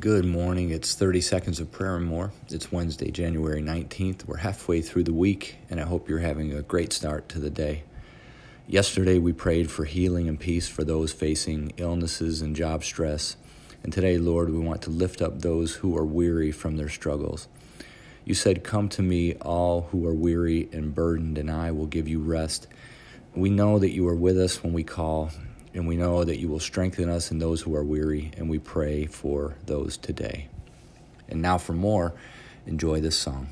Good morning. It's 30 seconds of prayer and more. It's Wednesday, January 19th. We're halfway through the week, and I hope you're having a great start to the day. Yesterday, we prayed for healing and peace for those facing illnesses and job stress. And today, Lord, we want to lift up those who are weary from their struggles. You said, Come to me, all who are weary and burdened, and I will give you rest. We know that you are with us when we call, and we know that you will strengthen us and those who are weary, and we pray for those today. And now, for more, enjoy this song.